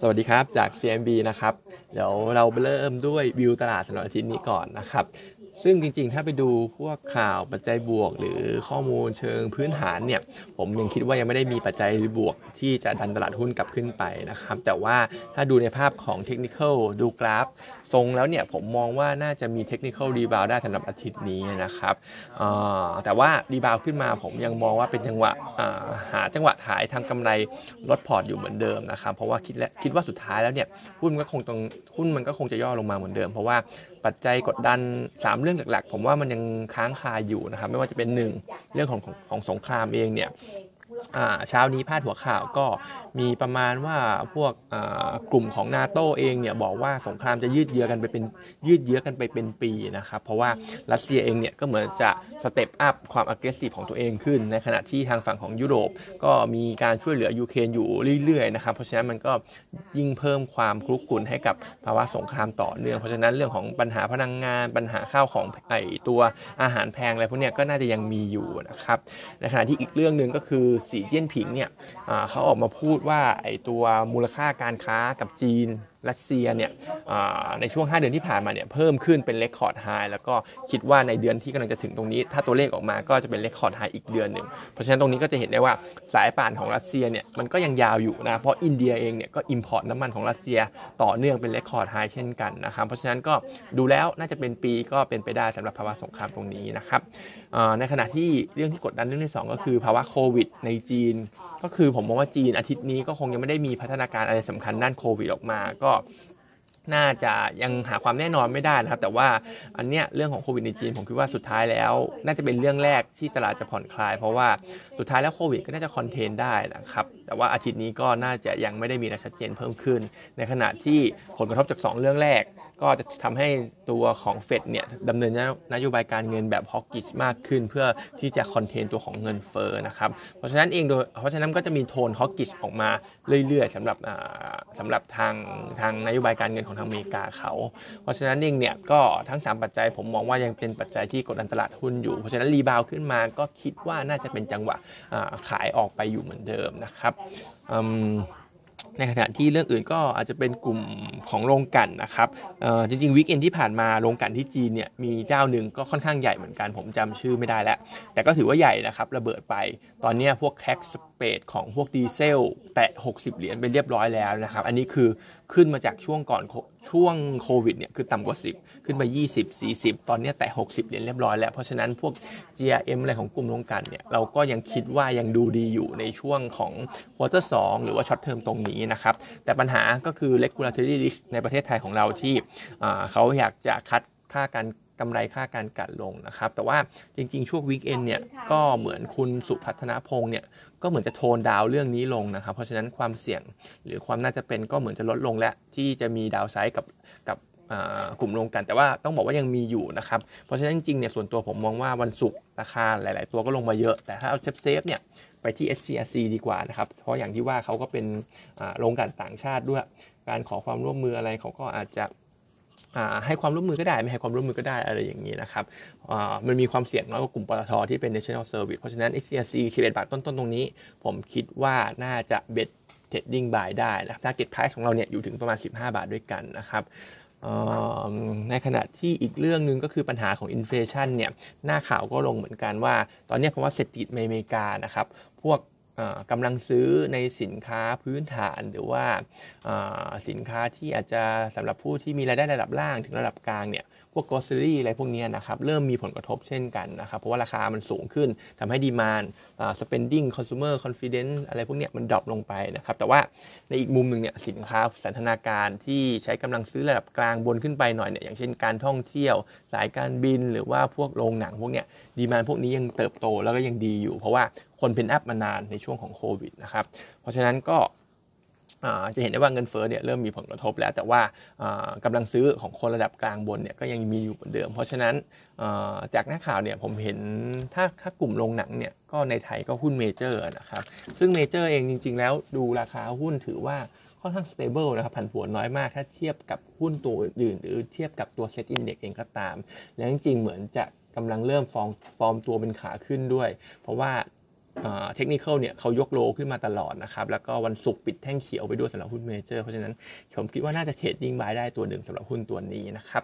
สวัสดีครับจาก CMB นะครับ เดี๋ยวเราเริ่มด้วยวิวตลาดสำหรับอาทิตย์นี้ก่อนนะครับ ซึ่งจริงๆ ถ้าไปดูพวกข่าวปัจจัยบวก หรือข้อมูลเชิงพื้นฐานเนี่ยผมยังคิดว่ายังไม่ได้มีปัจจัยบวกที่จะดันตลาดหุ้นกลับขึ้นไปนะครับ แต่ว่าถ้าดูในภาพของเทคนิคดูกราฟ ทรงแล้วเนี่ยผมมองว่าน่าจะมีเทคนิครีบาวได้สำหรับอาทิตย์นี้นะครับแต่ว่ารีบาวขึ้นมาผมยังมองว่าเป็นจังหวะหาจังหวะถ่ายทางกำไรลดพอร์ตอยู่เหมือนเดิมนะครับเพราะว่าคิดและคิดว่าสุดท้ายแล้วเนี่ยหุ้นก็คงตรงหุ้นมันก็คงจะย่อลงมาเหมือนเดิม เพราะว่าปัจจัยกดดัน 3 เรื่องหลักๆ ผมว่ามันยังค้างคาอยู่นะครับ ไม่ว่าจะเป็น 1 เรื่องของของสงครามเองเนี่ย เช้านี้พาดหัวข่าวก็มีประมาณว่าพวกกลุ่มของนาโตเองเนี่ยบอกว่าสงครามจะยืดเยื้อกันไปเป็นยืดเยื้อกันไปเป็นปีนะครับเพราะว่ารัสเซียเองเนี่ยก็เหมือนจะสเต็ปอัพความอักเสบของตัวเองขึ้น ในขณะที่ทางฝั่งของยุโรป ก็มีการช่วยเหลือยูเครนอยู่เรื่อยๆนะครับเพราะฉะนั้นมันก็ยิ่งเพิ่มความคลุกคลุนให้กับภาวะสงครามต่อเนื่องเพราะฉะนั้นเรื่องของปัญหาพลังงานปัญหาข้าวของไอตัวอาหารแพงอะไรพวกนี้ก็น่าจะยังมีอยู่นะครับในขณะที่อีกเรื่องหนึ่งก็คือสีเจี้ยนผิงเนี่ยเขาออกมาพูดว่าไอตัวมูลค่าการค้ากับจีนรัสเซียเนี่ยในช่วง 5 เดือนที่ผ่านมาเนี่ยเพิ่มขึ้นเป็น record high แล้วก็คิดว่าในเดือนที่กำลังจะถึงตรงนี้ ถ้าตัวเลขออกมาก็จะเป็น record high อีกเดือนหนึ่งเพราะฉะนั้นตรงนี้ก็จะเห็นได้ว่าสายป่านของรัสเซียเนี่ยมันก็ยังยาวอยู่นะเพราะอินเดียเองเนี่ยก็ import น้ำมันของรัสเซียต่อเนื่องเป็น record high เช่นกันนะครับเพราะฉะนั้นก็ดูแล้วน่าจะเป็นปีก็เป็นไปได้สำหรับภาวะสงครามตรงนี้นะครับในขณะที่เรื่องที่กดดันเรื่องที่ 2 ก็คือภาวะโควิดในจีน ก็คือผมมองว่าจีนอาทิตย์นี้ก็คงยังไม่ได้มีพัฒนาการอะไรสำคัญด้านโควิดออกมาก็น่าจะยังหาความแน่นอนไม่ได้นะครับ แต่ว่าอันเนี้ยเรื่องของโควิดในจีนผมคิดว่าสุดท้ายแล้ว น่าจะเป็นเรื่องแรกที่ตลาดจะผ่อนคลาย เพราะว่าสุดท้ายแล้วโควิดก็น่าจะคอนเทนได้นะครับ แต่ว่าอาทิตย์นี้ก็น่าจะยังไม่ได้มีอะไรชัดเจนเพิ่มขึ้น ในขณะที่ผลกระทบจาก 2 เรื่องแรก ก็จะทำให้ตัวของเฟดเนี่ยดำเนินนโยบายการเงินแบบฮอกกิชมากขึ้น เพื่อที่จะคอนเทนตัวของเงินเฟ้อนะครับเพราะฉะนั้นเองโดยเพราะฉะนั้นก็จะมีโทนฮอกกิชออกมาเรื่อยๆสำหรับสำหรับทางทางนโยบายการเงินของทางอเมริกาเขา เพราะฉะนั้นเองเนี่ยก็ทั้ง 3 ปัจจัยผมมองว่ายังเป็นปัจจัยที่กดดันตลาดหุ้นอยู่ เพราะฉะนั้นรีบาวขึ้นมาก็คิดว่าน่าจะเป็นจังหวะขายออกไปอยู่เหมือนเดิมนะครับ ในขณะที่เรื่องอื่นก็อาจจะเป็นกลุ่มของโรงกันนะครับจริงๆวิกเอนที่ผ่านมาโรงกันที่จีนเนี่ยมีเจ้าหนึ่งก็ค่อนข้างใหญ่เหมือนกันผมจำชื่อไม่ได้แล้ว แต่ก็ถือว่าใหญ่นะครับระเบิดไปตอนนี้พวก crack spread ของพวกดีเซล แตะ 60 เหรียญเป็นเรียบร้อยแล้วนะครับ อันนี้คือขึ้นมาจากช่วงก่อนช่วงโควิดเนี่ยคือต่ำกว่า 10 ขึ้นไป20 40 ตอนนี้แตะ 60 เหรียญเรียบร้อยแล้ว เพราะฉะนั้นพวก GRM อะไรของกลุ่มโรงกลั่นเนี่ยเราก็ยังคิดว่ายังดูดีอยู่ในช่วงของควอเตอร์สหรือว่า short term ตรงนี้นะครับ แต่ปัญหาก็คือ regulatory risk ในประเทศไทยของเราที่เขาอยากจะ cut ค่าการ กำไรค่าการกลั่นลงนะครับ แต่ว่าจริงๆ ช่วง weekend เนี่ย ก็เหมือนคุณสุพัฒนพงษ์เนี่ย ก็เหมือนจะ tone down เรื่องนี้ลงนะครับ เพราะฉะนั้นความเสี่ยงหรือความน่าจะเป็นก็เหมือนจะลดลงและที่จะมี downside กับกับกลุ่มโรงกลั่น แต่ว่าต้องบอกว่ายังมีอยู่นะครับ เพราะฉะนั้นจริงๆเนี่ยส่วนตัวผมมองว่าวันศุกร์ราคาหลาย ๆ ตัวก็ลงมาเยอะ แต่ถ้าเอา safe safe เนี่ยไปที่ SPRC ดีกว่านะครับ เพราะอย่างที่ว่าเขาก็เป็นโรงกลั่นต่างชาติด้วย การขอความร่วมมืออะไรเขาก็อาจจะ ให้ความร่วมมือก็ได้ ไม่ให้ความร่วมมือก็ได้อะไรอย่างนี้นะครับมันมีความเสี่ยงน้อยกว่ากลุ่มปตทที่เป็น national service เพราะฉะนั้น XTC 11 บาทต้นๆ ตรงนี้ ผมคิดว่าน่าจะเป็น trading buy ได้นะ target price ของเราเนี่ยอยู่ถึงประมาณ 15 บาทด้วยกันนะครับในขณะที่อีกเรื่องหนึ่งก็คือปัญหาของ inflation เนี่ยหน้าข่าวก็ลงเหมือนกันว่า ตอนนี้เพราะว่าเศรษฐกิจอเมริกานะครับ พวก กำลังซื้อในสินค้าพื้นฐานหรือว่าสินค้าที่อาจจะสำหรับผู้ที่มีรายได้ระดับล่างถึงระดับกลางเนี่ย วกกอสซ c รี่อะไรพวกนี้นะครับเริ่มมีผลกระทบเช่นกันนะครับเพราะว่าราคามันสูงขึ้นทำให้ demand อ่า spending consumer confidence อะไรพวกนี้มัน drop ลงไปนะครับแต่ว่าในอีกมุมหนึ่งเนี่ยสินค้าสันทนาการที่ใช้กำลังซื้อระดับกลางบนขึ้นไปหน่อยเนี่ยอย่างเช่นการท่องเที่ยวสายการบินหรือว่าพวกโรงหนังพวกเนี้ย demand พวกนี้ยังเติบโตแล้วก็ยังดีอยู่ เพราะว่าคน pent up มานานในช่วงของโควิดนะครับเพราะฉะนั้นก็ จะเห็นได้ว่าเงินเฟ้อเนี่ยเริ่มมีผลกระทบแล้ว แต่ว่ากำลังซื้อของคนระดับกลางบนเนี่ยก็ยังมีอยู่เหมือนเดิม เพราะฉะนั้นจากหน้าข่าวเนี่ยผมเห็นถ้าถ้ากลุ่มโรงหนังเนี่ยก็ในไทยก็หุ้นเมเจอร์นะครับ ซึ่งเมเจอร์เองจริง ๆ แล้วดูราคาหุ้นถือว่าค่อนข้าง stable นะครับผันผวนน้อยมากถ้าเทียบกับหุ้นตัวอื่นหรือเทียบกับตัว SET Index เองก็ตาม แล้วจริงๆเหมือนจะกำลังเริ่มฟอร์มฟอร์มตัวเป็นขาขึ้นด้วย เพราะว่า เทคนิคเนี่ยเขายก low ขึ้นมาตลอดนะครับ แล้วก็วันศุกร์ปิดแท่งเขียวไปด้วยสำหรับหุ้นเมเจอร์ เพราะฉะนั้นผมคิดว่าน่าจะ trading buy ได้ตัวหนึ่งสำหรับหุ้นตัวนี้นะครับ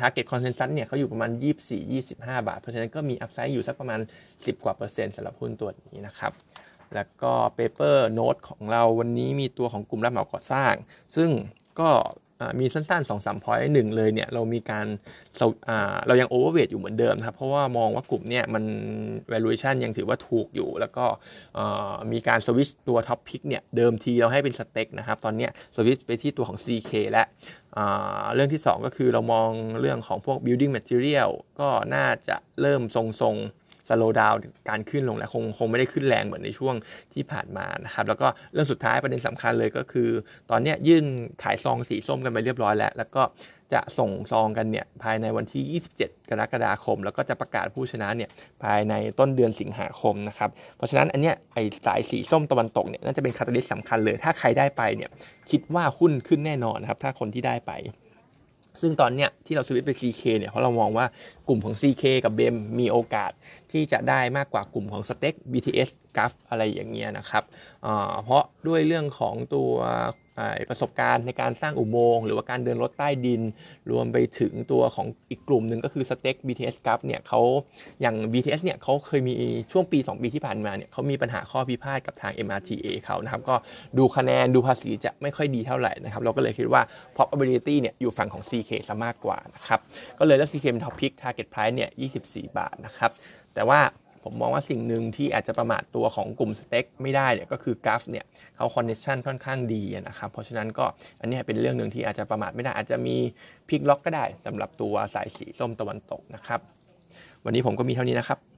target consensus เนี่ยเขาอยู่ประมาณ 24-25 บาท เพราะฉะนั้นก็มี upside อยู่สักประมาณ 10 กว่าเปอร์เซ็นต์สำหรับหุ้นตัวนี้นะครับแล้วก็ paper note ของเราวันนี้มีตัวของกลุ่มรับเหมาก่อสร้าง ซึ่งก็ มีสั้นๆ2อสาม point หนึ่งเลยเนี่ยเรามีการเรายัง overweight อยู่เหมือนเดิมครับ เพราะว่ามองว่ากลุ่มเนี่ยมัน valuation ยังถือว่าถูกอยู่ แล้วก็มีการสวิชตัว top pick เนี่ยเดิมทีเราให้เป็น STEC นะครับ ตอนนี้สวิชไปที่ตัวของ CK และเรื่องที่ 2 ก็คือเรามองเรื่องของพวก building material ก็น่าจะเริ่มทรงๆ slow down การขึ้นลงแล้วคงคงไม่ได้ขึ้นแรงเหมือนในช่วงที่ผ่านมานะครับแล้วก็เรื่องสุดท้ายประเด็นสำคัญเลยก็คือ ตอนนี้ยื่นขายซองสีส้มกันไปเรียบร้อยแล้ว แล้วก็จะส่งซองกันเนี่ยภายในวันที่ 27 กรกฎาคม แล้วก็จะประกาศผู้ชนะเนี่ยภายในต้นเดือนสิงหาคมนะครับเพราะฉะนั้นอันเนี้ยไอสายสีส้มตะวันตกเนี่ยน่าจะเป็นคาตาลิสต์สำคัญเลย ถ้าใครได้ไปเนี่ยคิดว่าหุ้นขึ้นแน่นอนนะครับถ้าคนที่ได้ไป ซึ่งตอนเนี้ยที่เราสวิตไป CK เนี่ยเพราะเรามองว่ากลุ่มของ CK กับเบมมีโอกาสที่จะได้มากกว่ากลุ่มของสเต็ก BTS กัฟอะไรอย่างเงี้ยนะครับเพราะด้วยเรื่องของตัวประสบการณ์ในการสร้างอุโมงค์หรือว่าการเดินรถใต้ดิน รวมไปถึงตัวของอีกกลุ่มหนึ่งก็คือสเต็ก BTS g u f เนี่ยเขาอย่าง BTS เนี่ยเขาเคยมีช่วงปี 2 ปีที่ผ่านมาเนี่ยเขามีปัญหาข้อพิพาทกับทาง MRTA เขานะครับก็ดูคะแนนดูภาษีจะไม่ค่อยดีเท่าไหร่นะครับเราก็เลยคิดว่า probability เนี่ยอยู่ฝั่งของ CK ซะมากกว่านะครับก็เลยเลือก CK เป็น top pick target price เนี่ย24 บาทนะครับแต่ว่า ผมมองว่าสิ่งหนึ่งที่อาจจะประมาทตัวของกลุ่มสเต็กไม่ได้เนี่ยก็คือกราฟเนี่ยเขาคอนเนคชันค่อนข้างดีนะครับ เพราะฉะนั้นก็อันนี้เป็นเรื่องหนึ่งที่อาจจะประมาทไม่ได้อาจจะมีพิกล็อกก็ได้สำหรับตัวสายสีส้มตะวันตกนะครับ วันนี้ผมก็มีเท่านี้นะครับ